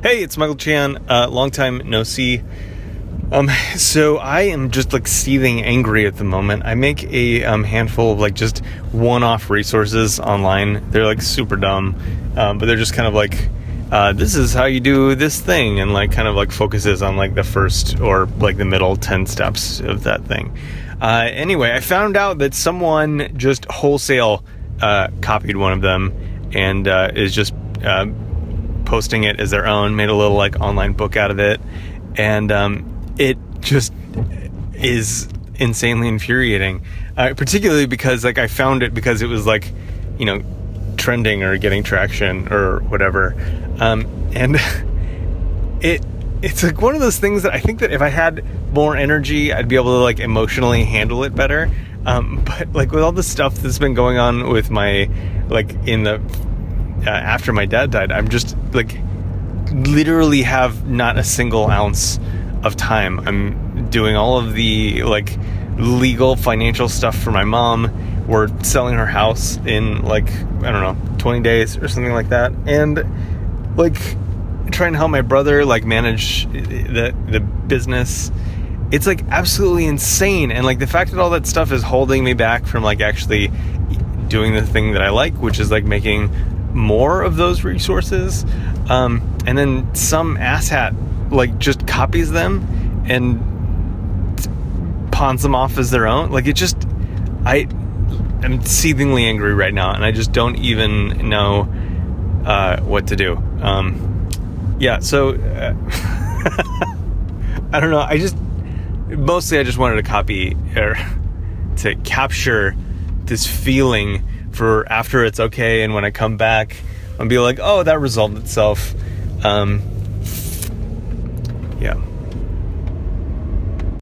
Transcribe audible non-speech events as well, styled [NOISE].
Hey, it's Michael Chan. Uh, long time no see. Um, so I am just like seething angry at the moment. I make a um, handful of like just one-off resources online. They're like super dumb, um, but they're just kind of like, uh, this is how you do this thing, and like kind of like focuses on like the first or like the middle ten steps of that thing. Uh, anyway, I found out that someone just wholesale uh, copied one of them and uh, is just uh, posting it as their own. Made a little like online book out of it, and um, it just is insanely infuriating. Uh, particularly because like I found it because it was like, you know, trending or getting traction or whatever, um, and [LAUGHS] it it's like one of those things that I think that if I had more energy, I'd be able to like emotionally handle it better. Um, [LAUGHS] but like with all the stuff that's been going on with my like in the uh, after my dad died, I'm just like literally have not a single ounce of time. I'm doing all of the like legal financial stuff for my mom. We're selling her house in like I don't know 20 days or something like that, and like trying to help my brother like manage the the business. It's like absolutely insane, and like the fact that all that stuff is holding me back from like actually doing the thing that I like, which is like making more of those resources. Um, and then some asshat like just copies them and pawns them off as their own. Like it just, I am seethingly angry right now, and I just don't even know uh, what to do. Um, yeah, so uh, [LAUGHS] I don't know. I just mostly I just wanted to copy or [LAUGHS] to capture this feeling for after it's okay and when I come back, I'll be like, oh, that resolved itself. Um, yeah.